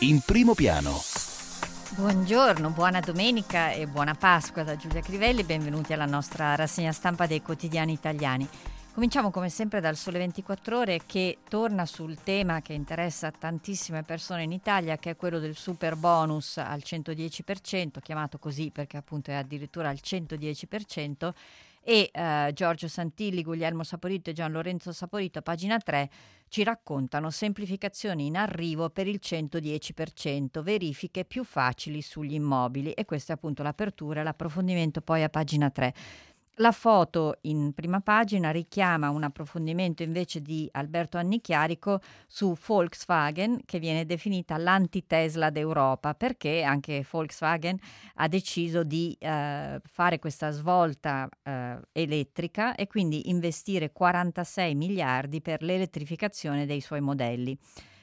in primo piano. Buongiorno, buona domenica e buona Pasqua da Giulia Crivelli, benvenuti alla nostra rassegna stampa dei quotidiani italiani. Cominciamo come sempre dal Sole 24 ore che torna sul tema che interessa tantissime persone in Italia, che è quello del super bonus al 110%, chiamato così perché appunto è addirittura al 110%, e eh, Giorgio Santilli, Guglielmo Saporito e Gian Lorenzo Saporito, pagina 3, ci raccontano semplificazioni in arrivo per il 110%, verifiche più facili sugli immobili e questa è appunto l'apertura e l'approfondimento poi a pagina 3. La foto in prima pagina richiama un approfondimento invece di Alberto Annichiarico su Volkswagen che viene definita l'anti-Tesla d'Europa perché anche Volkswagen ha deciso di eh, fare questa svolta eh, elettrica e quindi investire 46 miliardi per l'elettrificazione dei suoi modelli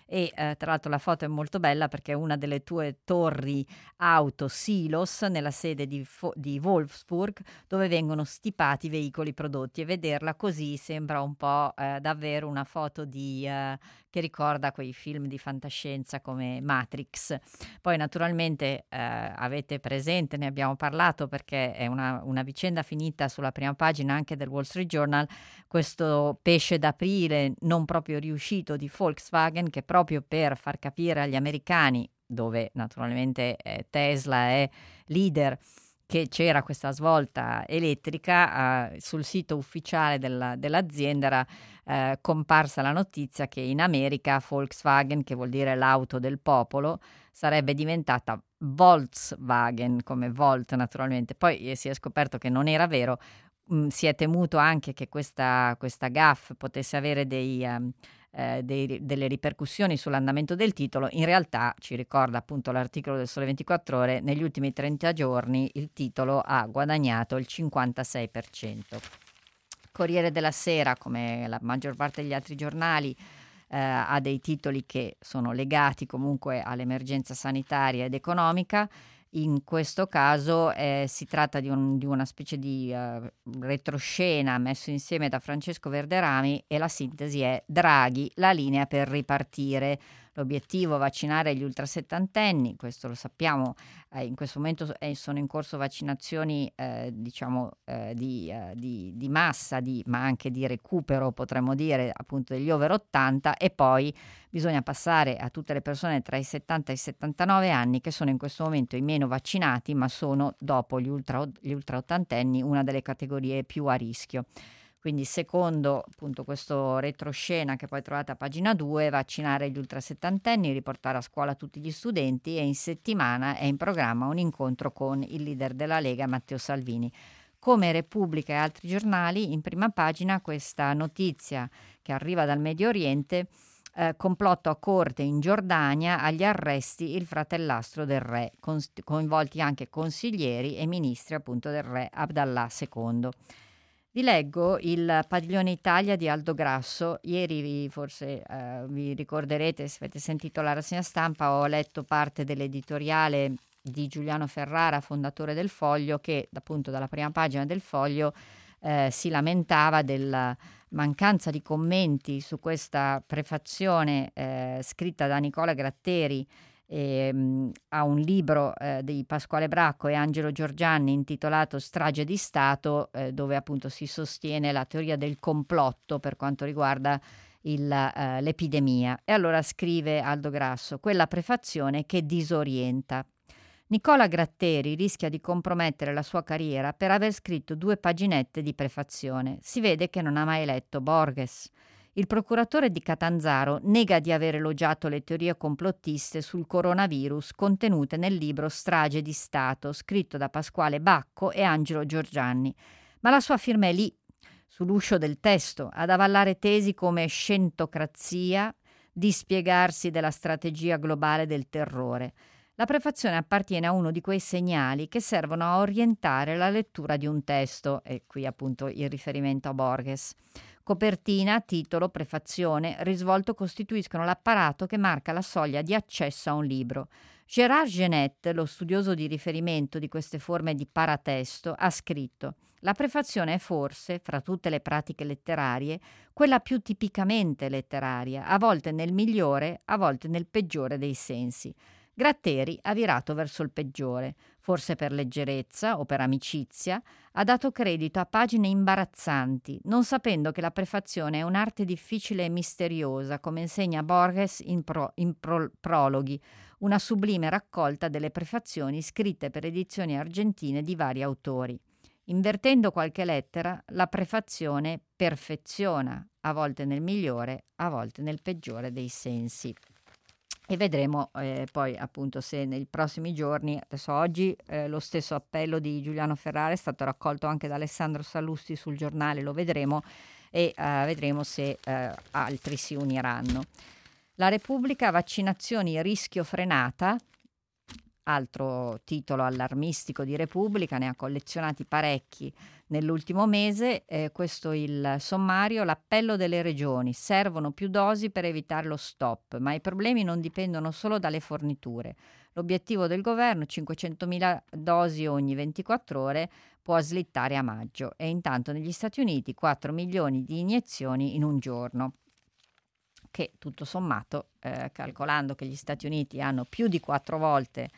e eh, tra l'altro la foto è molto bella perché è una delle tue torri auto silos nella sede di, Fo- di Wolfsburg dove vengono stipati i veicoli prodotti e vederla così sembra un po' eh, davvero una foto di, eh, che ricorda quei film di fantascienza come Matrix. Poi naturalmente eh, avete presente, ne abbiamo parlato perché è una, una vicenda finita sulla prima pagina anche del Wall Street Journal, questo pesce d'aprile non proprio riuscito di Volkswagen che proprio per far capire agli americani, dove naturalmente eh, Tesla è leader, che c'era questa svolta elettrica, eh, sul sito ufficiale della, dell'azienda era eh, comparsa la notizia che in America Volkswagen, che vuol dire l'auto del popolo, sarebbe diventata Volkswagen, come Volt naturalmente. Poi eh, si è scoperto che non era vero, mm, si è temuto anche che questa, questa GAF potesse avere dei... Um, eh, dei, delle ripercussioni sull'andamento del titolo, in realtà ci ricorda appunto l'articolo del Sole 24 ore, negli ultimi 30 giorni il titolo ha guadagnato il 56%. Corriere della Sera, come la maggior parte degli altri giornali, eh, ha dei titoli che sono legati comunque all'emergenza sanitaria ed economica in questo caso eh, si tratta di, un, di, una specie di uh, retroscena messo insieme da Francesco Verderami e la sintesi è Draghi, la linea per ripartire. L'obiettivo è vaccinare gli ultrasettantenni, questo lo sappiamo, eh, in questo momento eh, sono in corso vaccinazioni eh, diciamo, eh, di, eh, di, di, massa, di, ma anche di recupero, potremmo dire, appunto degli over 80 e poi bisogna passare a tutte le persone tra i 70 e i 79 anni che sono in questo momento i meno vaccinati, ma sono dopo gli ultra, ottantenni una delle categorie più a rischio. Quindi secondo appunto questo retroscena che poi trovate a pagina 2, vaccinare gli ultrasettantenni, riportare a scuola tutti gli studenti e in settimana è in programma un incontro con il leader della Lega Matteo Salvini. Come Repubblica e altri giornali, in prima pagina questa notizia che arriva dal Medio Oriente, eh, complotto a corte in Giordania agli arresti il fratellastro del re, con, coinvolti anche consiglieri e ministri appunto del re Abdallah II. Vi leggo il Padiglione Italia di Aldo Grasso. Ieri forse eh, vi ricorderete, se avete sentito la rassegna stampa, ho letto parte dell'editoriale di Giuliano Ferrara, fondatore del Foglio, che appunto dalla prima pagina del Foglio eh, si lamentava della mancanza di commenti su questa prefazione eh, scritta da Nicola Gratteri e, mh, ha un libro eh, di Pasquale Bracco e Angelo Giorgianni intitolato Strage di Stato, eh, dove appunto si sostiene la teoria del complotto per quanto riguarda il, eh, l'epidemia. E allora scrive Aldo Grasso, quella prefazione che disorienta. Nicola Gratteri rischia di compromettere la sua carriera per aver scritto due paginette di prefazione. Si vede che non ha mai letto Borges. Il procuratore di Catanzaro nega di aver elogiato le teorie complottiste sul coronavirus contenute nel libro Strage di Stato, scritto da Pasquale Bacco e Angelo Giorgianni, ma la sua firma è lì, sull'uscio del testo, ad avallare tesi come scentocrazia, dispiegarsi della strategia globale del terrore. La prefazione appartiene a uno di quei segnali che servono a orientare la lettura di un testo, e qui appunto il riferimento a Borges Copertina, titolo, prefazione, risvolto costituiscono l'apparato che marca la soglia di accesso a un libro. Gérard Genet, lo studioso di riferimento di queste forme di paratesto, ha scritto la prefazione è forse, fra tutte le pratiche letterarie, quella più tipicamente letteraria, a volte nel migliore, a volte nel peggiore dei sensi. Gratteri ha virato verso il peggiore, forse per leggerezza o per amicizia, ha dato credito a pagine imbarazzanti, non sapendo che la prefazione è un'arte difficile e misteriosa, come insegna Borges in, pro, in pro, prologhi, una sublime raccolta delle prefazioni scritte per edizioni argentine di vari autori. Invertendo qualche lettera, la prefazione perfeziona, a volte nel migliore, a volte nel peggiore dei sensi. E vedremo eh, poi appunto se nei prossimi giorni, adesso oggi eh, lo stesso appello di Giuliano Ferrara è stato raccolto anche da Alessandro Sallusti sul giornale, lo vedremo e eh, vedremo se eh, altri si uniranno. La Repubblica, vaccinazioni rischio frenata, altro titolo allarmistico di Repubblica, ne ha collezionati parecchi nell'ultimo mese. Eh, questo il sommario, l'appello delle regioni, servono più dosi per evitare lo stop, ma i problemi non dipendono solo dalle forniture. L'obiettivo del governo, 500.000 dosi ogni 24 ore, può slittare a maggio e intanto negli Stati Uniti 4 milioni di iniezioni in un giorno che tutto sommato, eh, calcolando che gli Stati Uniti hanno più di quattro volte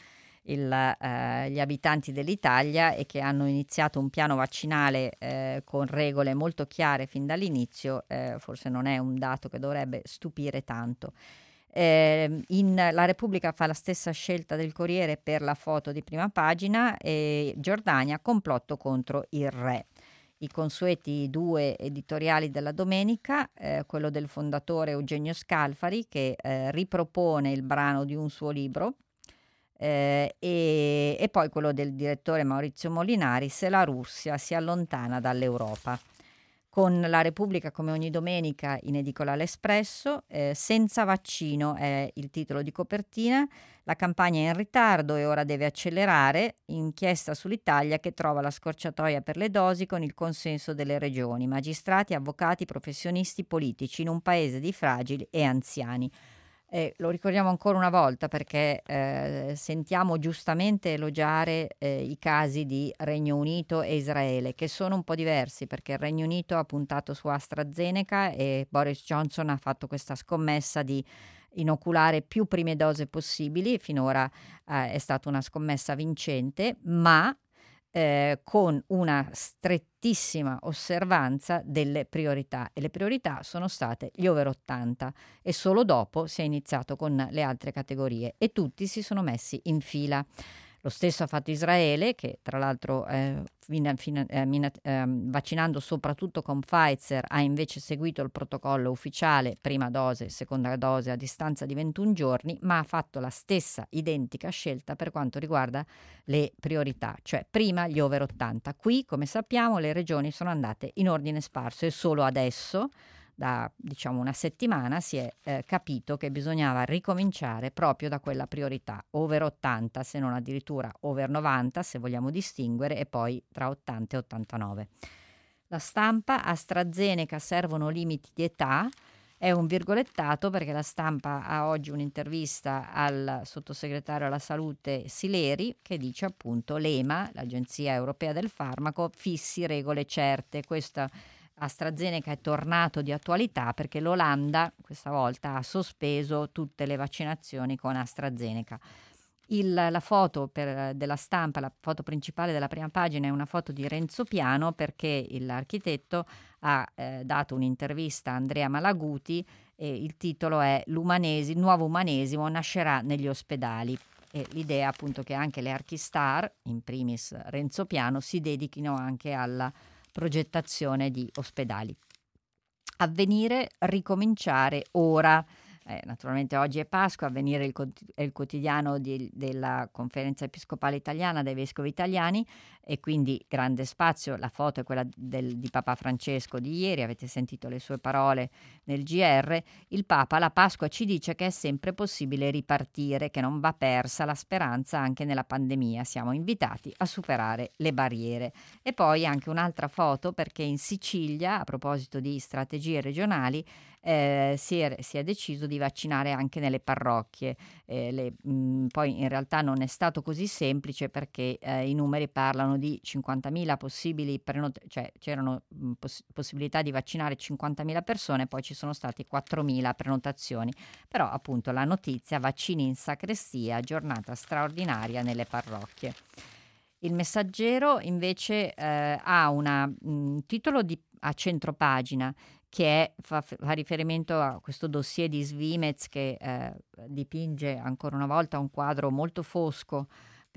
il, eh, gli abitanti dell'Italia e che hanno iniziato un piano vaccinale eh, con regole molto chiare fin dall'inizio, eh, forse non è un dato che dovrebbe stupire tanto. Eh, in, la Repubblica fa la stessa scelta del Corriere per la foto di prima pagina e Giordania complotto contro il re. I consueti due editoriali della domenica, eh, quello del fondatore Eugenio Scalfari che eh, ripropone il brano di un suo libro, eh, e, e, poi quello del direttore Maurizio Molinari, se la Russia si allontana dall'Europa. Con la Repubblica come ogni domenica in edicola all'Espresso, eh, senza vaccino è il titolo di copertina, la campagna è in ritardo e ora deve accelerare, inchiesta sull'Italia che trova la scorciatoia per le dosi con il consenso delle regioni, magistrati, avvocati, professionisti, politici in un paese di fragili e anziani. Eh, lo ricordiamo ancora una volta perché eh, sentiamo giustamente elogiare eh, i casi di Regno Unito e Israele, che sono un po' diversi perché il Regno Unito ha puntato su AstraZeneca e Boris Johnson ha fatto questa scommessa di inoculare più prime dose possibili. Finora eh, è stata una scommessa vincente, ma eh, con una strettissima osservanza delle priorità. E le priorità sono state gli over 80 e solo dopo si è iniziato con le altre categorie. E tutti si sono messi in fila. Lo stesso ha fatto Israele, che tra l'altro eh, fina, fina, eh, mina, eh, vaccinando soprattutto con Pfizer ha invece seguito il protocollo ufficiale, prima dose, seconda dose a distanza di 21 giorni, ma ha fatto la stessa identica scelta per quanto riguarda le priorità, cioè prima gli over 80. Qui, come sappiamo, le regioni sono andate in ordine sparso e solo adesso da diciamo una settimana si è eh, capito che bisognava ricominciare proprio da quella priorità, over 80 se non addirittura over 90 se vogliamo distinguere e poi tra 80 e 89. La stampa AstraZeneca servono limiti di età, è un virgolettato perché la stampa ha oggi un'intervista al sottosegretario alla salute Sileri che dice appunto l'EMA, l'Agenzia Europea del Farmaco, fissi regole certe. Questa AstraZeneca è tornato di attualità perché l'Olanda questa volta ha sospeso tutte le vaccinazioni con AstraZeneca. Il, la foto per, della stampa, la foto principale della prima pagina è una foto di Renzo Piano perché l'architetto ha eh, dato un'intervista a Andrea Malaguti e il titolo è L'umanesi, il nuovo umanesimo nascerà negli ospedali. E l'idea appunto che anche le archistar, in primis Renzo Piano, si dedichino anche alla progettazione di ospedali. Avvenire, ricominciare ora. Eh, naturalmente oggi è Pasqua, a venire il, è il quotidiano di, della Conferenza Episcopale Italiana dei Vescovi Italiani e quindi grande spazio. La foto è quella del, di Papa Francesco di ieri, avete sentito le sue parole nel GR. Il Papa la Pasqua ci dice che è sempre possibile ripartire, che non va persa la speranza anche nella pandemia. Siamo invitati a superare le barriere. E poi anche un'altra foto perché in Sicilia, a proposito di strategie regionali, eh, si, è, si, è, deciso di vaccinare anche nelle parrocchie. Eh, le, mh, poi in realtà non è stato così semplice perché eh, i numeri parlano di 50.000 possibili prenotazioni, cioè c'erano mh, poss- possibilità di vaccinare 50.000 persone, poi ci sono state 4.000 prenotazioni. Però appunto la notizia, vaccini in sacrestia, giornata straordinaria nelle parrocchie. Il messaggero invece eh, ha un titolo di, a centropagina che è, fa, fa, riferimento a questo dossier di Svimez che eh, dipinge ancora una volta un quadro molto fosco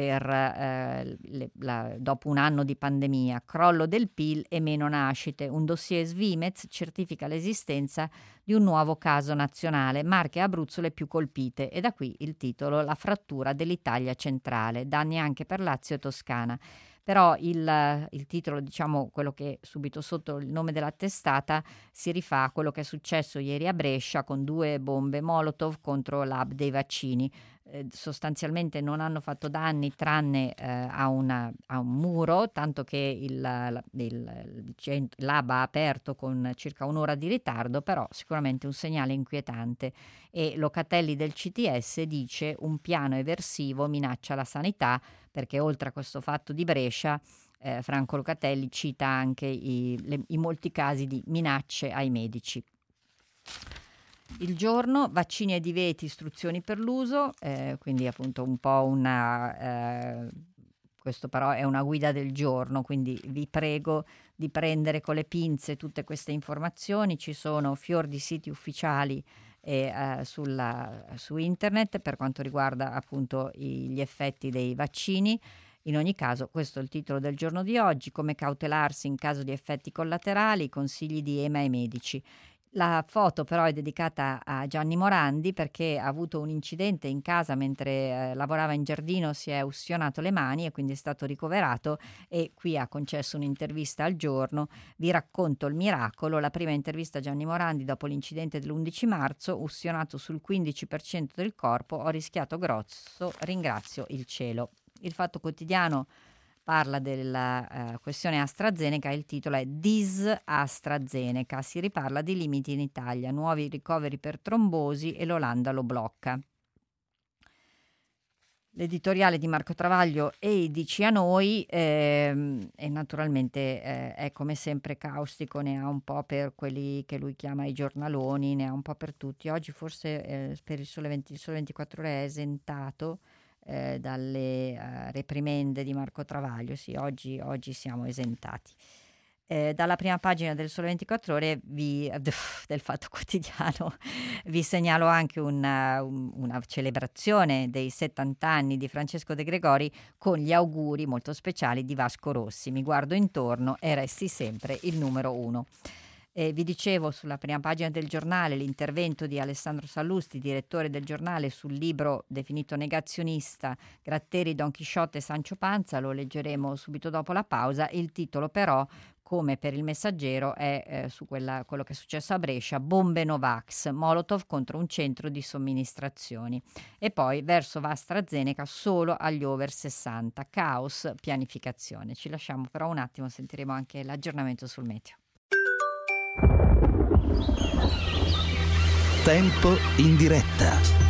per, eh, le, la, dopo un anno di pandemia, crollo del PIL e meno nascite. Un dossier Svimez certifica l'esistenza di un nuovo caso nazionale, Marche e Abruzzo le più colpite e da qui il titolo La frattura dell'Italia centrale, danni anche per Lazio e Toscana però il, il, titolo, diciamo quello che subito sotto il nome della testata, si rifà a quello che è successo ieri a Brescia con due bombe Molotov contro l'hub dei vaccini. Eh, sostanzialmente non hanno fatto danni tranne eh, a, una, a, un muro, tanto che il, il, il, l'hub ha aperto con circa un'ora di ritardo, però sicuramente un segnale inquietante. E Locatelli del CTS dice un piano eversivo minaccia la sanità perché oltre a questo fatto di Brescia, eh, Franco Locatelli cita anche i, le, i molti casi di minacce ai medici. Il giorno, vaccini e diveti, istruzioni per l'uso, eh, quindi appunto un po' una... Eh, questo però è una guida del giorno, quindi vi prego di prendere con le pinze tutte queste informazioni, ci sono fior di siti ufficiali eh, sulla, su internet per quanto riguarda appunto i, gli effetti dei vaccini. In ogni caso, questo è il titolo del giorno di oggi, come cautelarsi in caso di effetti collaterali, consigli di EMA e medici. La foto però è dedicata a Gianni Morandi perché ha avuto un incidente in casa mentre eh, lavorava in giardino, si è ustionato le mani e quindi è stato ricoverato e qui ha concesso un'intervista al giorno. Vi racconto il miracolo, la prima intervista a Gianni Morandi dopo l'incidente dell'11 marzo, ustionato sul 15% del corpo, ho rischiato grosso, ringrazio il cielo. Il fatto quotidiano parla della uh, questione AstraZeneca, il titolo è Dis AstraZeneca, si riparla di limiti in Italia, nuovi ricoveri per trombosi e l'Olanda lo blocca. L'editoriale di Marco Travaglio e dici a noi ehm, e naturalmente eh, è come sempre caustico, ne ha un po' per quelli che lui chiama i giornaloni, ne ha un po' per tutti. Oggi forse eh, per il Sole, 20, il Sole 24 ore è esentato eh, dalle uh, reprimende di Marco Travaglio. Sì, oggi, oggi siamo esentati. Eh, dalla prima pagina del Sole 24 Ore vi, del Fatto Quotidiano vi segnalo anche una, una, celebrazione dei 70 anni di Francesco De Gregori con gli auguri molto speciali di Vasco Rossi. Mi guardo intorno e resti sempre il numero uno. Eh, vi dicevo sulla prima pagina del giornale l'intervento di Alessandro Sallusti, direttore del giornale, sul libro definito negazionista Gratteri, Don Chisciotte e Sancio Panza, lo leggeremo subito dopo la pausa. Il titolo però, come per il messaggero, è eh, su quella, quello che è successo a Brescia, bombe Novax, Molotov contro un centro di somministrazioni. E poi verso AstraZeneca solo agli over 60, caos, pianificazione. Ci lasciamo però un attimo, sentiremo anche l'aggiornamento sul meteo. Tempo in diretta.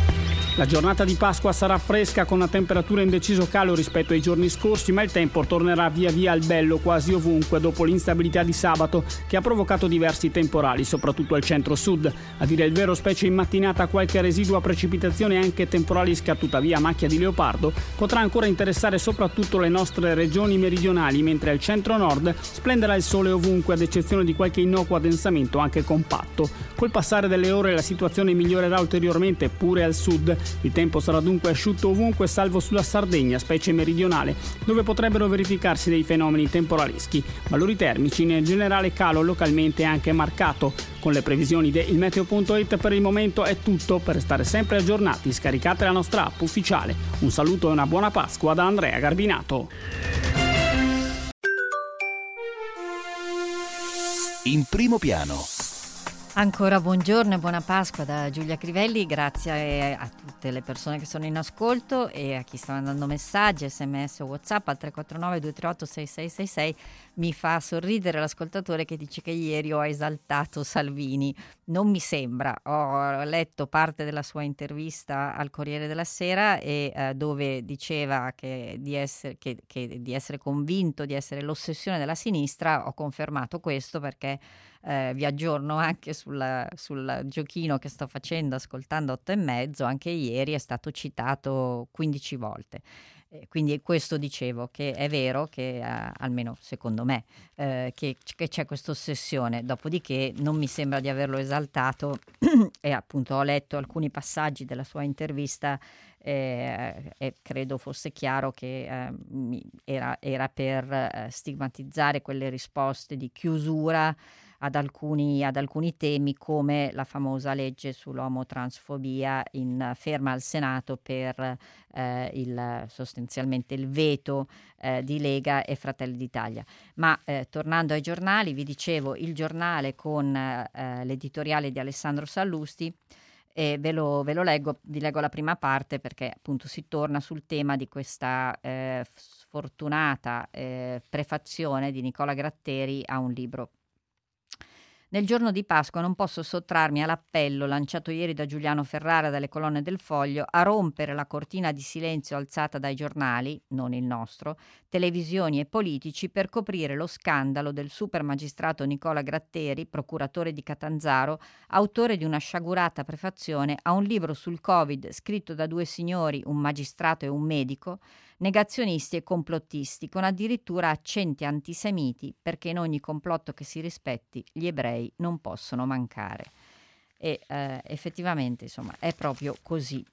La giornata di Pasqua sarà fresca con una temperatura in deciso calo rispetto ai giorni scorsi, ma il tempo tornerà via via al bello quasi ovunque dopo l'instabilità di sabato che ha provocato diversi temporali, soprattutto al centro-sud. A dire il vero, specie in mattinata qualche residua precipitazione anche temporali scattuta via macchia di leopardo potrà ancora interessare soprattutto le nostre regioni meridionali, mentre al centro-nord splenderà il sole ovunque ad eccezione di qualche innocuo addensamento anche compatto. Col passare delle ore la situazione migliorerà ulteriormente pure al sud Il tempo sarà dunque asciutto ovunque, salvo sulla Sardegna, specie meridionale, dove potrebbero verificarsi dei fenomeni temporaleschi. Valori termici in generale calo localmente anche marcato. Con le previsioni del Meteo.it per il momento è tutto. Per stare sempre aggiornati scaricate la nostra app ufficiale. Un saluto e una buona Pasqua da Andrea Garbinato. In primo piano. Ancora buongiorno e buona Pasqua da Giulia Crivelli, grazie a tutte le persone che sono in ascolto e a chi sta mandando messaggi, sms o whatsapp al 349 238 6666. Mi fa sorridere l'ascoltatore che dice che ieri ho esaltato Salvini. Non mi sembra, ho letto parte della sua intervista al Corriere della Sera e eh, dove diceva che di, essere, che, che di essere convinto di essere l'ossessione della sinistra, ho confermato questo perché eh, vi aggiorno anche sul, sul, giochino che sto facendo ascoltando 8 e mezzo, anche ieri è stato citato 15 volte. Eh, quindi questo dicevo, che è vero che, eh, almeno secondo me, eh, che, che, c'è questa ossessione, dopodiché non mi sembra di averlo esaltato e appunto ho letto alcuni passaggi della sua intervista eh, e credo fosse chiaro che eh, era, era, per eh, stigmatizzare quelle risposte di chiusura ad alcuni, ad alcuni temi come la famosa legge sull'omotransfobia in ferma al Senato per eh, il, sostanzialmente il veto eh, di Lega e Fratelli d'Italia. Ma eh, tornando ai giornali, vi dicevo il giornale con eh, l'editoriale di Alessandro Sallusti e ve lo, ve lo, leggo, vi leggo la prima parte perché appunto si torna sul tema di questa eh, sfortunata eh, prefazione di Nicola Gratteri a un libro nel giorno di Pasqua non posso sottrarmi all'appello lanciato ieri da Giuliano Ferrara dalle colonne del Foglio a rompere la cortina di silenzio alzata dai giornali, non il nostro, televisioni e politici per coprire lo scandalo del super magistrato Nicola Gratteri, procuratore di Catanzaro, autore di una sciagurata prefazione a un libro sul Covid scritto da due signori, un magistrato e un medico, negazionisti e complottisti, con addirittura accenti antisemiti, perché in ogni complotto che si rispetti gli ebrei non possono mancare. E eh, effettivamente, insomma, è proprio così.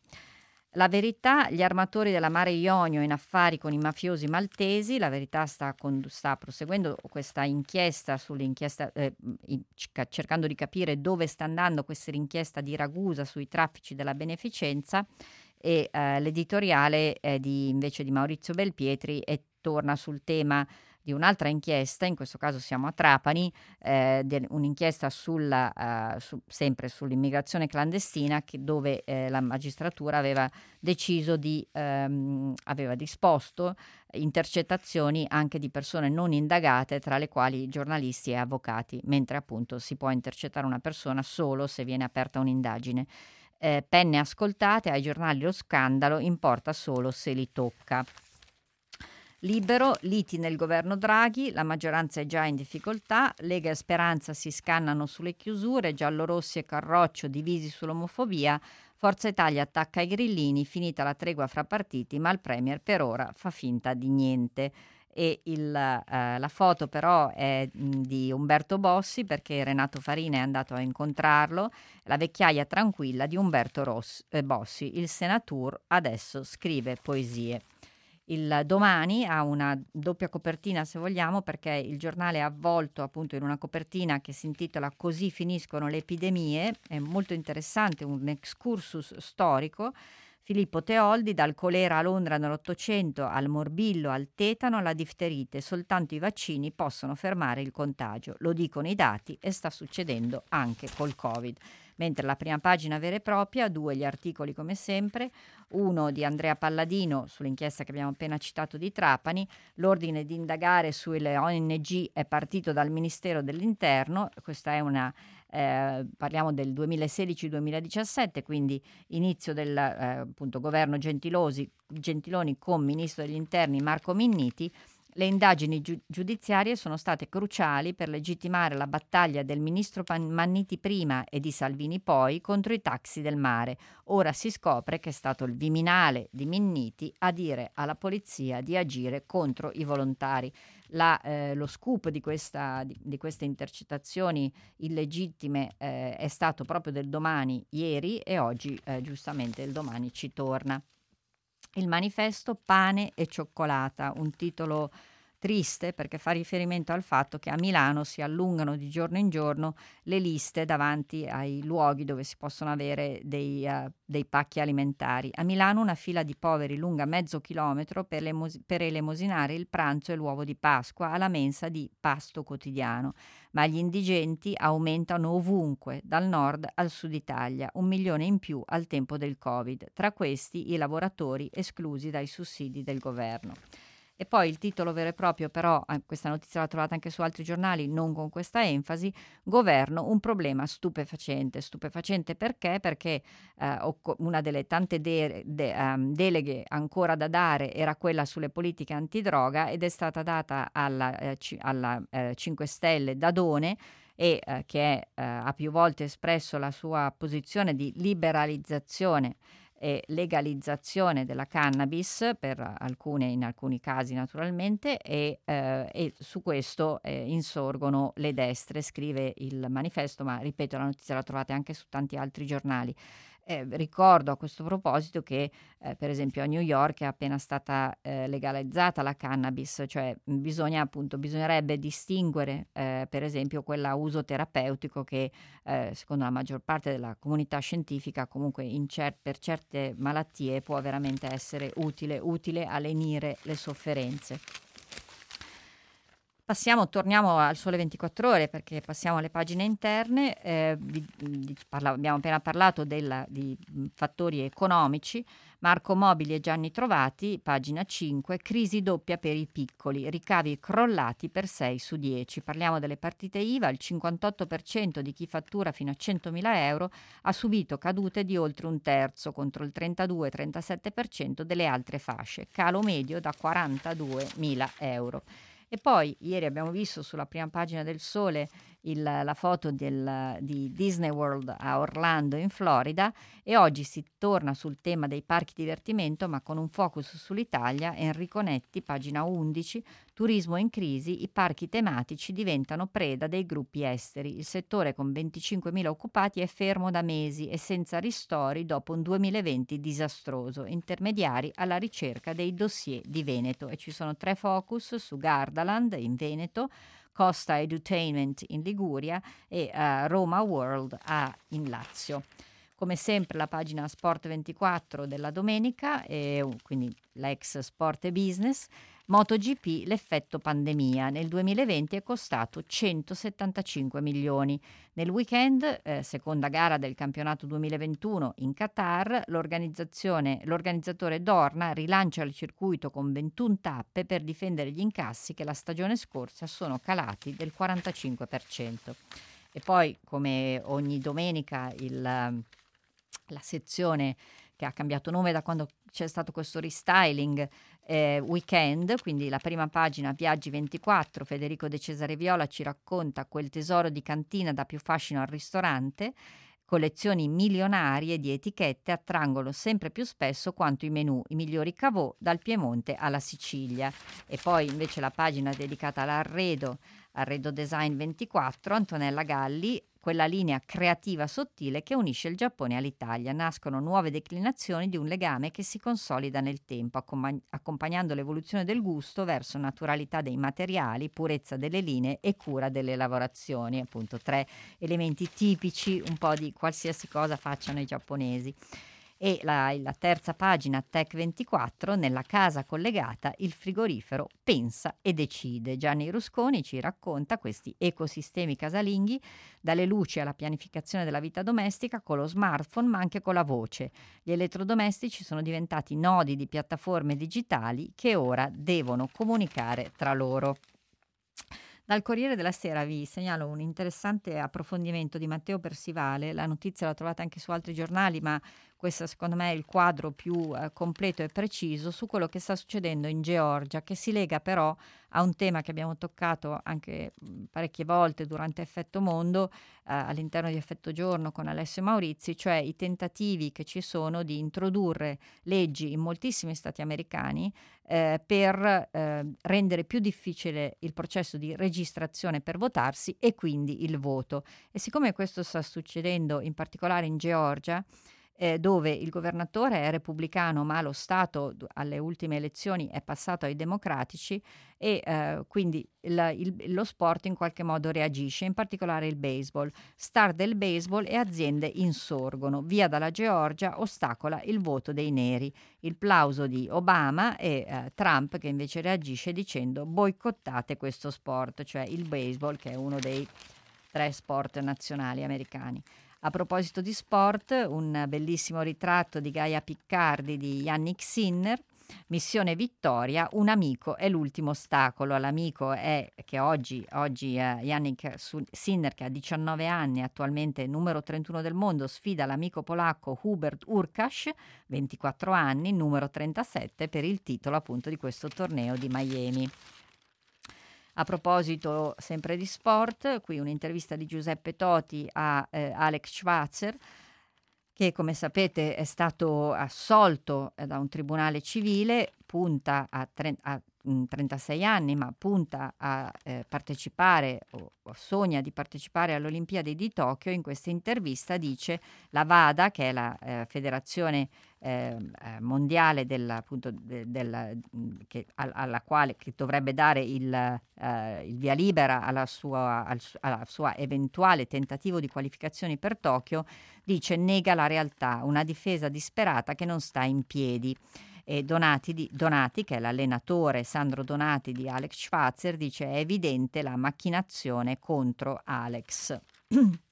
La verità, gli armatori della Mare Ionio in affari con i mafiosi maltesi, la verità sta, con, sta proseguendo questa inchiesta sull'inchiesta, eh, cercando di capire dove sta andando questa inchiesta di Ragusa sui traffici della beneficenza e eh, l'editoriale è di, invece di Maurizio Belpietri e torna sul tema di un'altra inchiesta, in questo caso siamo a Trapani, eh, de, un'inchiesta sulla, uh, su, sempre sull'immigrazione clandestina che, dove eh, la magistratura aveva deciso di, ehm, aveva disposto intercettazioni anche di persone non indagate, tra le quali giornalisti e avvocati, mentre appunto si può intercettare una persona solo se viene aperta un'indagine eh, penne ascoltate ai giornali lo scandalo importa solo se li tocca. Libero, liti nel governo Draghi, la maggioranza è già in difficoltà, Lega e Speranza si scannano sulle chiusure, giallorossi e Carroccio divisi sull'omofobia, Forza Italia attacca i grillini, finita la tregua fra partiti, ma il Premier per ora fa finta di niente e il, eh, la foto però è mh, di Umberto Bossi perché Renato Farina è andato a incontrarlo, la vecchiaia tranquilla di Umberto Ross, eh, Bossi, il senatur adesso scrive poesie. Il domani ha una doppia copertina se vogliamo perché il giornale è avvolto appunto in una copertina che si intitola Così finiscono le epidemie, è molto interessante, un excursus storico Filippo Teoldi, dal colera a Londra nell'Ottocento al morbillo, al tetano, alla difterite, soltanto i vaccini possono fermare il contagio. Lo dicono i dati e sta succedendo anche col Covid. Mentre la prima pagina vera e propria, due gli articoli come sempre, uno di Andrea Palladino sull'inchiesta che abbiamo appena citato di Trapani, l'ordine di indagare sulle ONG è partito dal Ministero dell'Interno, questa è una eh, parliamo del 2016-2017, quindi inizio del eh, appunto, governo Gentilosi, Gentiloni con Ministro degli Interni Marco Minniti, le indagini giu- giudiziarie sono state cruciali per legittimare la battaglia del ministro Pan- Manniti prima e di Salvini poi contro i taxi del mare. Ora si scopre che è stato il Viminale di Minniti a dire alla polizia di agire contro i volontari. La, eh, lo scoop di, questa, di, di, queste intercettazioni illegittime eh, è stato proprio del domani ieri e oggi eh, giustamente il domani ci torna. Il manifesto Pane e cioccolata, un titolo triste perché fa riferimento al fatto che a Milano si allungano di giorno in giorno le liste davanti ai luoghi dove si possono avere dei, uh, dei pacchi alimentari. A Milano una fila di poveri lunga mezzo chilometro per, lemos- per elemosinare il pranzo e l'uovo di Pasqua alla mensa di pasto quotidiano, ma gli indigenti aumentano ovunque, dal nord al sud Italia, un milione in più al tempo del Covid, tra questi i lavoratori esclusi dai sussidi del governo. E poi il titolo vero e proprio, però, eh, questa notizia l'ho trovata anche su altri giornali, non con questa enfasi, governo un problema stupefacente. Stupefacente perché? Perché eh, una delle tante de- de- um, deleghe ancora da dare era quella sulle politiche antidroga ed è stata data alla, eh, c- alla eh, 5 Stelle Dadone e eh, che eh, ha più volte espresso la sua posizione di liberalizzazione e legalizzazione della cannabis alcune, in alcuni casi naturalmente e, eh, e su questo eh, insorgono le destre, scrive il manifesto, ma ripeto la notizia la trovate anche su tanti altri giornali. Eh, ricordo a questo proposito che eh, per esempio a New York è appena stata eh, legalizzata la cannabis, cioè bisogna, appunto, bisognerebbe distinguere eh, per esempio quella uso terapeutico che eh, secondo la maggior parte della comunità scientifica comunque cer- per certe malattie può veramente essere utile, utile a lenire le sofferenze. Passiamo, torniamo al Sole 24 Ore perché passiamo alle pagine interne. Eh, di, di, parla, abbiamo appena parlato della, di fattori economici. Marco Mobili e Gianni Trovati, pagina 5, crisi doppia per i piccoli, ricavi crollati per 6 su 10. Parliamo delle partite IVA, il 58% di chi fattura fino a 100.000 euro ha subito cadute di oltre un terzo contro il 32-37% delle altre fasce, calo medio da 42.000 euro. E poi ieri abbiamo visto sulla prima pagina del Sole il, la foto del, di Disney World a Orlando in Florida e oggi si torna sul tema dei parchi divertimento ma con un focus sull'Italia. Enrico Netti, pagina 11, turismo in crisi, i parchi tematici diventano preda dei gruppi esteri. Il settore con 25.000 occupati è fermo da mesi e senza ristori dopo un 2020 disastroso, intermediari alla ricerca dei dossier di Veneto e ci sono tre focus su Gardaland in Veneto, Costa Edutainment in Liguria e uh, Roma World a, in Lazio. Come sempre la pagina Sport 24 della domenica, e, quindi l'ex Sport e Business, MotoGP l'effetto pandemia. Nel 2020 è costato 175 milioni. Nel weekend, eh, seconda gara del campionato 2021 in Qatar, l'organizzatore Dorna rilancia il circuito con 21 tappe per difendere gli incassi che la stagione scorsa sono calati del 45%. E poi, come ogni domenica, il, la sezione che ha cambiato nome da quando c'è stato questo restyling eh, weekend, quindi la prima pagina Viaggi 24, Federico De Cesare Viola ci racconta quel tesoro di cantina da più fascino al ristorante, collezioni milionarie di etichette attraggono sempre più spesso quanto i menù, i migliori cavò dal Piemonte alla Sicilia. E poi invece la pagina dedicata all'arredo, Arredo Design 24, Antonella Galli quella linea creativa sottile che unisce il Giappone all'Italia. Nascono nuove declinazioni di un legame che si consolida nel tempo, accompagnando l'evoluzione del gusto verso naturalità dei materiali, purezza delle linee e cura delle lavorazioni. Appunto, tre elementi tipici un po' di qualsiasi cosa facciano i giapponesi e la, la terza pagina Tech 24 nella casa collegata il frigorifero pensa e decide. Gianni Rusconi ci racconta questi ecosistemi casalinghi dalle luci alla pianificazione della vita domestica con lo smartphone ma anche con la voce. Gli elettrodomestici sono diventati nodi di piattaforme digitali che ora devono comunicare tra loro. Dal Corriere della Sera vi segnalo un interessante approfondimento di Matteo Persivale, la notizia la trovate anche su altri giornali, ma questo secondo me è il quadro più eh, completo e preciso su quello che sta succedendo in Georgia, che si lega però a un tema che abbiamo toccato anche parecchie volte durante Effetto Mondo, eh, all'interno di Effetto Giorno con Alessio Maurizi, cioè i tentativi che ci sono di introdurre leggi in moltissimi stati americani eh, per eh, rendere più difficile il processo di registrazione per votarsi e quindi il voto. E siccome questo sta succedendo in particolare in Georgia, eh, dove il governatore è repubblicano ma lo Stato alle ultime elezioni è passato ai democratici e eh, quindi il, il, lo sport in qualche modo reagisce, in particolare il baseball. Star del baseball e aziende insorgono. Via dalla Georgia ostacola il voto dei neri. Il plauso di Obama e eh, Trump che invece reagisce dicendo boicottate questo sport, cioè il baseball che è uno dei tre sport nazionali americani. A proposito di sport, un bellissimo ritratto di Gaia Piccardi di Yannick Sinner. Missione Vittoria, un amico è l'ultimo ostacolo. L'amico è che oggi, oggi eh, Yannick Sinner, che ha 19 anni, attualmente numero 31 del mondo, sfida l'amico polacco Hubert Urkash, 24 anni, numero 37, per il titolo appunto di questo torneo di Miami. A proposito sempre di sport, qui un'intervista di Giuseppe Toti a eh, Alex Schwarzer, che come sapete è stato assolto eh, da un tribunale civile, punta a, tre, a 36 anni, ma punta a eh, partecipare o, o, sogna di partecipare alle Olimpiadi di Tokyo, in questa intervista dice la VADA, che è la eh, federazione eh, mondiale del, appunto, de, del, che, al, alla quale che dovrebbe dare il, eh, il via libera alla sua, al, alla sua eventuale tentativo di qualificazioni per Tokyo, dice nega la realtà, una difesa disperata che non sta in piedi. Donati, di, Donati, che è l'allenatore Sandro Donati di Alex Schwarzer, dice è evidente la macchinazione contro Alex.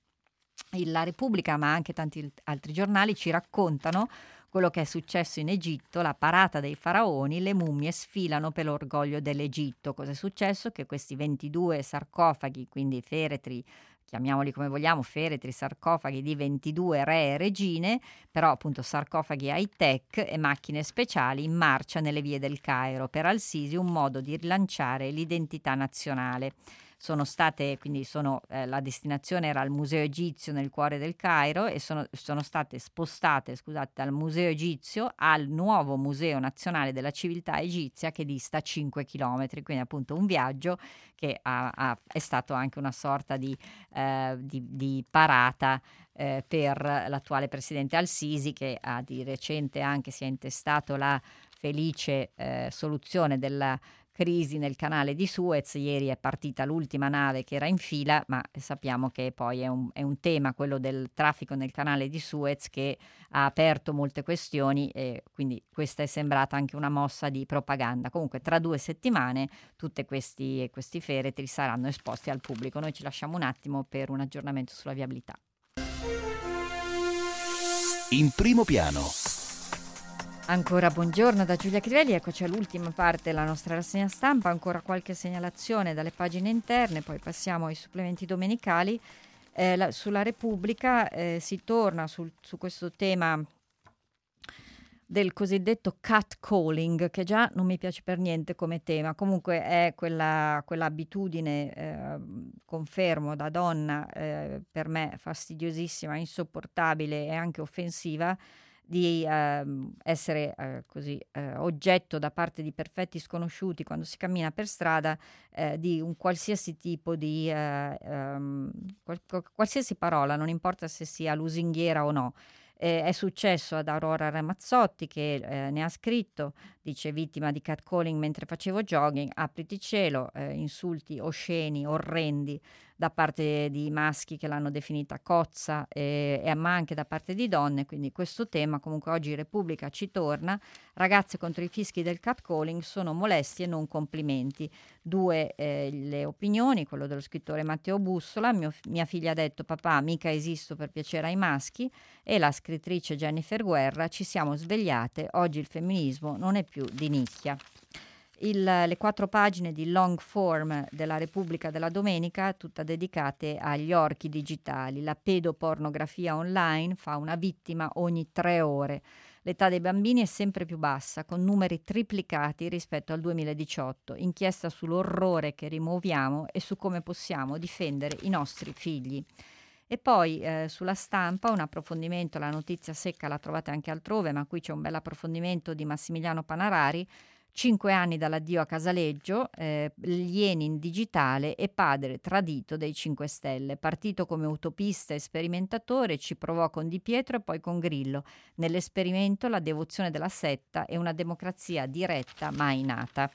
La Repubblica, ma anche tanti altri giornali, ci raccontano quello che è successo in Egitto, la parata dei faraoni, le mummie sfilano per l'orgoglio dell'Egitto. Cosa è successo? Che questi 22 sarcofagi, quindi feretri chiamiamoli come vogliamo, feretri, sarcofagi di 22 re e regine, però appunto sarcofagi high tech e macchine speciali in marcia nelle vie del Cairo. Per Al-Sisi un modo di rilanciare l'identità nazionale sono state, quindi sono, eh, la destinazione era il Museo Egizio nel cuore del Cairo e sono, sono state spostate scusate, dal Museo Egizio al nuovo Museo Nazionale della Civiltà Egizia che dista 5 km, quindi appunto un viaggio che ha, ha, è stato anche una sorta di, eh, di, di parata eh, per l'attuale presidente Al-Sisi che ha di recente anche si è intestato la felice eh, soluzione della crisi nel canale di Suez. Ieri è partita l'ultima nave che era in fila, ma sappiamo che poi è un, è un, tema, quello del traffico nel canale di Suez, che ha aperto molte questioni e quindi questa è sembrata anche una mossa di propaganda. Comunque tra due settimane tutti questi, questi feretri saranno esposti al pubblico. Noi ci lasciamo un attimo per un aggiornamento sulla viabilità. In primo piano. Ancora buongiorno da Giulia Crivelli, eccoci all'ultima parte della nostra rassegna stampa, ancora qualche segnalazione dalle pagine interne, poi passiamo ai supplementi domenicali. Eh, la, sulla Repubblica eh, si torna sul, su questo tema del cosiddetto catcalling, che già non mi piace per niente come tema, comunque è quella, quell'abitudine, eh, confermo, da donna, eh, per me fastidiosissima, insopportabile e anche offensiva, di eh, essere eh, così eh, oggetto da parte di perfetti sconosciuti quando si cammina per strada eh, di un qualsiasi tipo di um, qual- qualsiasi parola, non importa se sia lusinghiera o no. Eh, è successo ad Aurora Ramazzotti che eh, ne ha scritto, dice vittima di catcalling mentre facevo jogging, apriti cielo, eh, insulti osceni, orrendi da parte di maschi che l'hanno definita cozza, e, e, ma anche da parte di donne, quindi questo tema comunque oggi Repubblica ci torna, ragazze contro i fischi del catcalling sono molesti e non complimenti. Due eh, le opinioni, quello dello scrittore Matteo Bussola, mio, mia figlia ha detto papà mica esisto per piacere ai maschi e la scrittrice Jennifer Guerra ci siamo svegliate, oggi il femminismo non è più di nicchia. il, le quattro pagine di long form della Repubblica della Domenica, tutte dedicate agli orchi digitali. La pedopornografia online fa una vittima ogni tre ore. L'età dei bambini è sempre più bassa, con numeri triplicati rispetto al 2018. Inchiesta sull'orrore che rimuoviamo e su come possiamo difendere i nostri figli. E poi eh, sulla stampa un approfondimento, la notizia secca la trovate anche altrove, ma qui c'è un bel approfondimento di Massimiliano Panarari Cinque anni dall'addio a Casaleggio, eh, Lenin digitale e padre tradito dei 5 Stelle. Partito come utopista e sperimentatore, ci provò con Di Pietro e poi con Grillo. Nell'esperimento la devozione della setta e una democrazia diretta mai nata.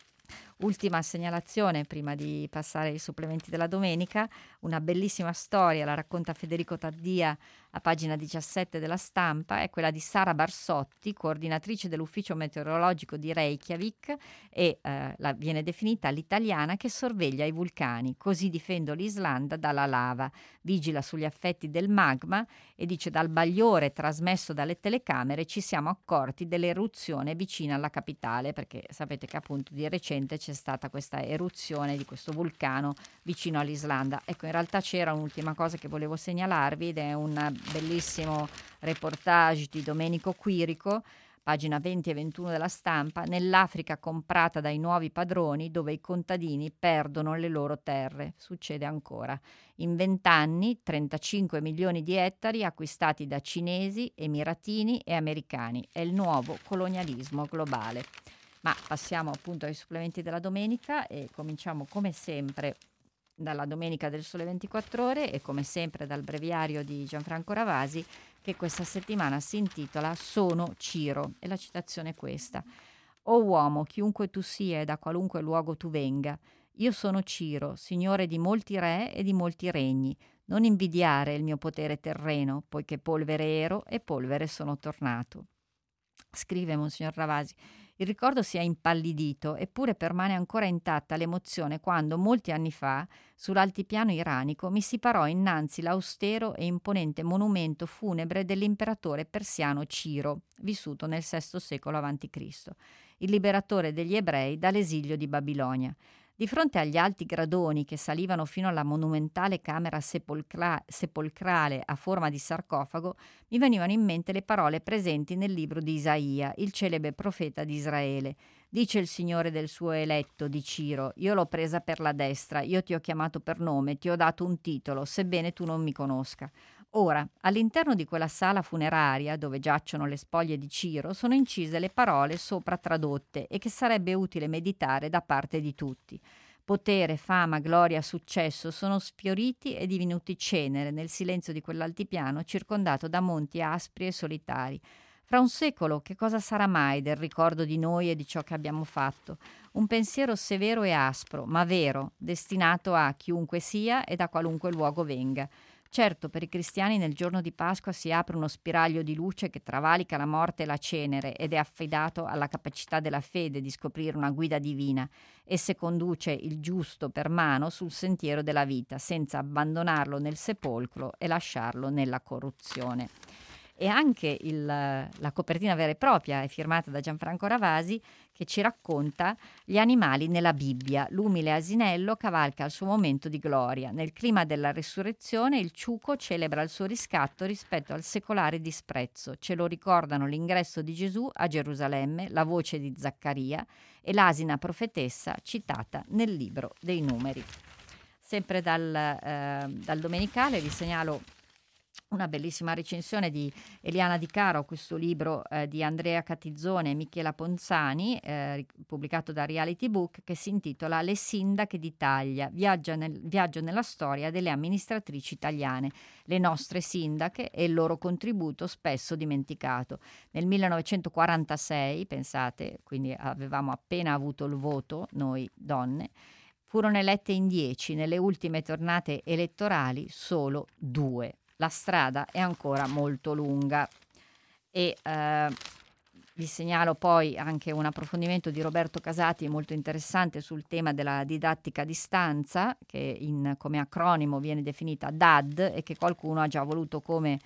Ultima segnalazione prima di passare ai supplementi della domenica, una bellissima storia, la racconta Federico Taddia a pagina 17 della stampa, è quella di Sara Barsotti, coordinatrice dell'ufficio meteorologico di Reykjavik e eh, la, viene definita l'italiana che sorveglia i vulcani, così difendo l'Islanda dalla lava, vigila sugli affetti del magma e dice dal bagliore trasmesso dalle telecamere ci siamo accorti dell'eruzione vicina alla capitale, perché sapete che appunto di recente c'è stata questa eruzione di questo vulcano vicino all'Islanda. Ecco, in realtà c'era un'ultima cosa che volevo segnalarvi ed è un bellissimo reportage di Domenico Quirico, pagina 20 e 21 della stampa, nell'Africa comprata dai nuovi padroni dove i contadini perdono le loro terre. Succede ancora. In vent'anni 35 milioni di ettari acquistati da cinesi, emiratini e americani. È il nuovo colonialismo globale. Ma passiamo appunto ai supplementi della domenica e cominciamo come sempre dalla Domenica del Sole 24 Ore e come sempre dal breviario di Gianfranco Ravasi che questa settimana si intitola Sono Ciro e la citazione è questa. O uomo, chiunque tu sia e da qualunque luogo tu venga, io sono Ciro, signore di molti re e di molti regni. Non invidiare il mio potere terreno, poiché polvere ero e polvere sono tornato. Scrive Monsignor Ravasi. Il ricordo si è impallidito, eppure permane ancora intatta l'emozione quando, molti anni fa, sull'altipiano iranico, mi si parò innanzi l'austero e imponente monumento funebre dell'imperatore persiano Ciro, vissuto nel VI secolo a.C., il liberatore degli ebrei dall'esilio di Babilonia. Di fronte agli alti gradoni che salivano fino alla monumentale camera sepolcra- sepolcrale a forma di sarcofago, mi venivano in mente le parole presenti nel libro di Isaia, il celebre profeta di Israele. Dice il Signore del suo eletto, di Ciro, io l'ho presa per la destra, io ti ho chiamato per nome, ti ho dato un titolo, sebbene tu non mi conosca. Ora, all'interno di quella sala funeraria dove giacciono le spoglie di Ciro sono incise le parole sopra tradotte e che sarebbe utile meditare da parte di tutti. Potere, fama, gloria, successo sono sfioriti e divenuti cenere nel silenzio di quell'altipiano circondato da monti aspri e solitari. Fra un secolo che cosa sarà mai del ricordo di noi e di ciò che abbiamo fatto? Un pensiero severo e aspro, ma vero, destinato a chiunque sia e da qualunque luogo venga. Certo, per i cristiani nel giorno di Pasqua si apre uno spiraglio di luce che travalica la morte e la cenere ed è affidato alla capacità della fede di scoprire una guida divina. Esse conduce il giusto per mano sul sentiero della vita, senza abbandonarlo nel sepolcro e lasciarlo nella corruzione e anche il, la copertina vera e propria è firmata da Gianfranco Ravasi che ci racconta gli animali nella Bibbia. L'umile asinello cavalca il suo momento di gloria. Nel clima della resurrezione il ciuco celebra il suo riscatto rispetto al secolare disprezzo. Ce lo ricordano l'ingresso di Gesù a Gerusalemme, la voce di Zaccaria e l'asina profetessa citata nel libro dei numeri. Sempre dal, eh, dal Domenicale vi segnalo una bellissima recensione di Eliana Di Caro, questo libro eh, di Andrea Catizzone e Michela Ponzani, eh, pubblicato da Reality Book, che si intitola Le sindache d'Italia, nel, viaggio nella storia delle amministratrici italiane, le nostre sindache e il loro contributo spesso dimenticato. Nel 1946, pensate, quindi avevamo appena avuto il voto, noi donne, furono elette in dieci, nelle ultime tornate elettorali solo due la strada è ancora molto lunga. E eh, vi segnalo poi anche un approfondimento di Roberto Casati molto interessante sul tema della didattica a distanza, che in, come acronimo viene definita DAD e che qualcuno ha già voluto come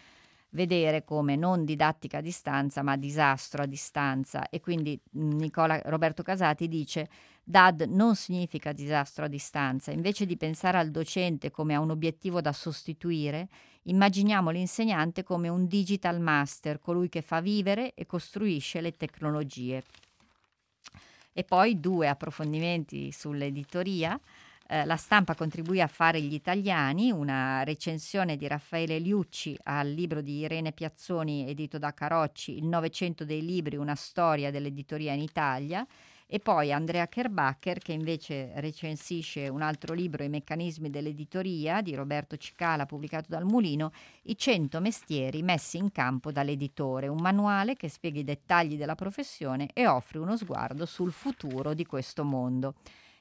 vedere come non didattica a distanza ma disastro a distanza. E quindi Nicola Roberto Casati dice DAD non significa disastro a distanza, invece di pensare al docente come a un obiettivo da sostituire, immaginiamo l'insegnante come un digital master, colui che fa vivere e costruisce le tecnologie. E poi due approfondimenti sull'editoria. Eh, la stampa contribuì a fare gli italiani, una recensione di Raffaele Liucci al libro di Irene Piazzoni edito da Carocci, Il Novecento dei libri, una storia dell'editoria in Italia, e poi Andrea Kerbacher che invece recensisce un altro libro, I meccanismi dell'editoria di Roberto Cicala pubblicato dal Mulino, I 100 mestieri messi in campo dall'editore, un manuale che spiega i dettagli della professione e offre uno sguardo sul futuro di questo mondo.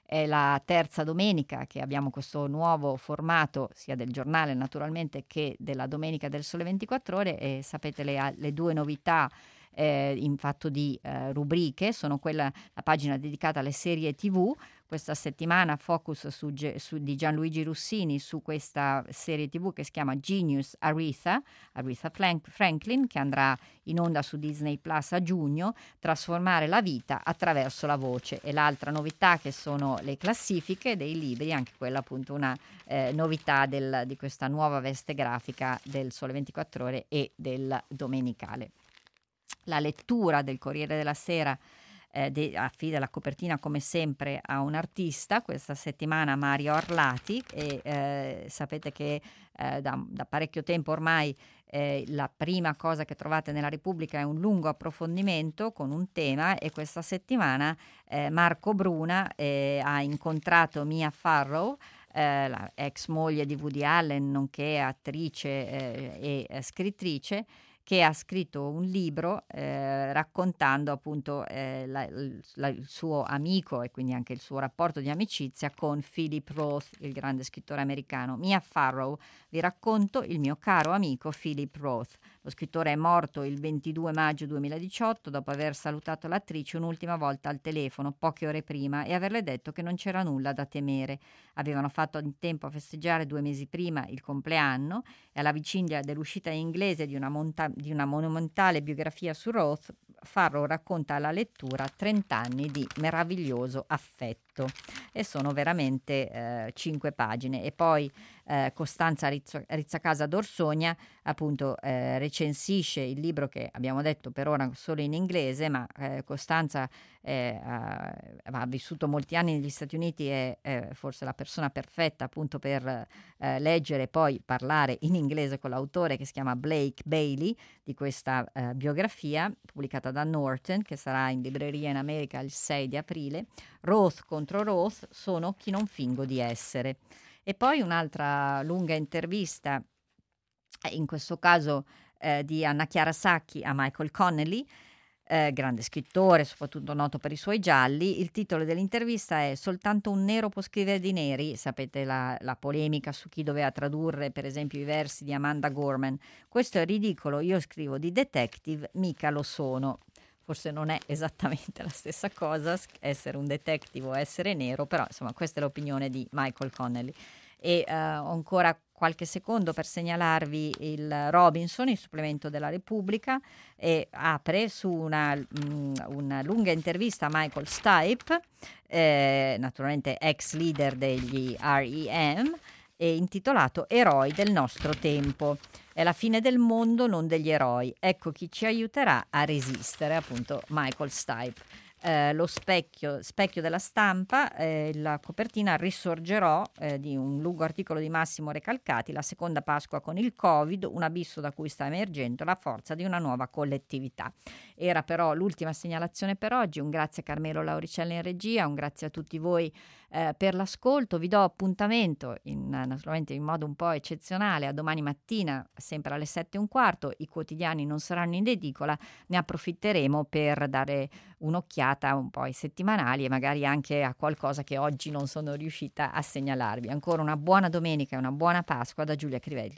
È la terza domenica che abbiamo questo nuovo formato sia del giornale naturalmente che della domenica del Sole 24 ore e sapete le, le due novità eh, in fatto di eh, rubriche, sono quella, la pagina dedicata alle serie tv, questa settimana focus su, su, di Gianluigi Russini su questa serie tv che si chiama Genius Aretha, Aretha Franklin, che andrà in onda su Disney Plus a giugno, trasformare la vita attraverso la voce. E l'altra novità che sono le classifiche dei libri, anche quella appunto una eh, novità del, di questa nuova veste grafica del Sole 24 ore e del Domenicale la lettura del Corriere della Sera eh, de, affida la copertina come sempre a un artista, questa settimana Mario Arlati e eh, sapete che eh, da, da, parecchio tempo ormai eh, la prima cosa che trovate nella Repubblica è un lungo approfondimento con un tema e questa settimana eh, Marco Bruna eh, ha incontrato Mia Farrow la ex moglie di Woody Allen, nonché attrice e scrittrice, che ha scritto un libro eh, raccontando appunto eh, la, la, il suo amico e quindi anche il suo rapporto di amicizia con Philip Roth, il grande scrittore americano. Mia Farrow, vi racconto il mio caro amico Philip Roth. Lo scrittore è morto il 22 maggio 2018 dopo aver salutato l'attrice un'ultima volta al telefono poche ore prima e averle detto che non c'era nulla da temere. Avevano fatto in tempo a festeggiare due mesi prima il compleanno e alla vicindia dell'uscita in inglese di una, monta- di una monumentale biografia su Roth, Farrow racconta alla lettura 30 anni di meraviglioso affetto e sono veramente eh, 5 pagine. E poi eh, Costanza Rizzacasa d'Orsogna appunto eh, recensisce il libro che abbiamo detto per ora solo in inglese ma eh, Costanza eh, ha, ha, vissuto molti anni negli Stati Uniti e è forse la persona perfetta appunto per eh, leggere e poi parlare in inglese con l'autore che si chiama Blake Bailey di questa eh, biografia pubblicata da Norton che sarà in libreria in America il 6 di aprile. Roth contro Roth sono chi non fingo di essere. E poi un'altra lunga intervista, eh, in questo caso eh, di Anna Chiara Sacchi a Michael Connelly, eh, grande scrittore, soprattutto noto per i suoi gialli. Il titolo dell'intervista è Soltanto un nero può scrivere di neri. Sapete la, la, polemica su chi doveva tradurre, per esempio, i versi di Amanda Gorman. Questo è ridicolo, io scrivo di detective, mica lo sono. Forse non è esattamente la stessa cosa essere un detective o essere nero, però insomma questa è l'opinione di Michael Connelly. E uh, ancora qualche secondo per segnalarvi il Robinson, il supplemento della Repubblica, e apre su una, mh, una lunga intervista a Michael Stipe, eh, naturalmente ex leader degli REM, intitolato Eroi del nostro tempo. È la fine del mondo, non degli eroi. Ecco chi ci aiuterà a resistere, appunto Michael Stipe. Eh, lo specchio, specchio, della stampa, eh, la copertina Risorgerò eh, di un lungo articolo di Massimo Recalcati, la seconda Pasqua con il Covid, un abisso da cui sta emergendo la forza di una nuova collettività. Era però l'ultima segnalazione per oggi, un grazie a Carmelo Lauricelli in regia, un grazie a tutti voi eh, per l'ascolto. Vi do appuntamento in, naturalmente in modo un po' eccezionale a domani mattina, sempre alle 7 e un quarto. I quotidiani non saranno in edicola, ne approfitteremo per dare un'occhiata un po' ai settimanali e magari anche a qualcosa che oggi non sono riuscita a segnalarvi. Ancora una buona domenica e una buona Pasqua da Giulia Crivelli.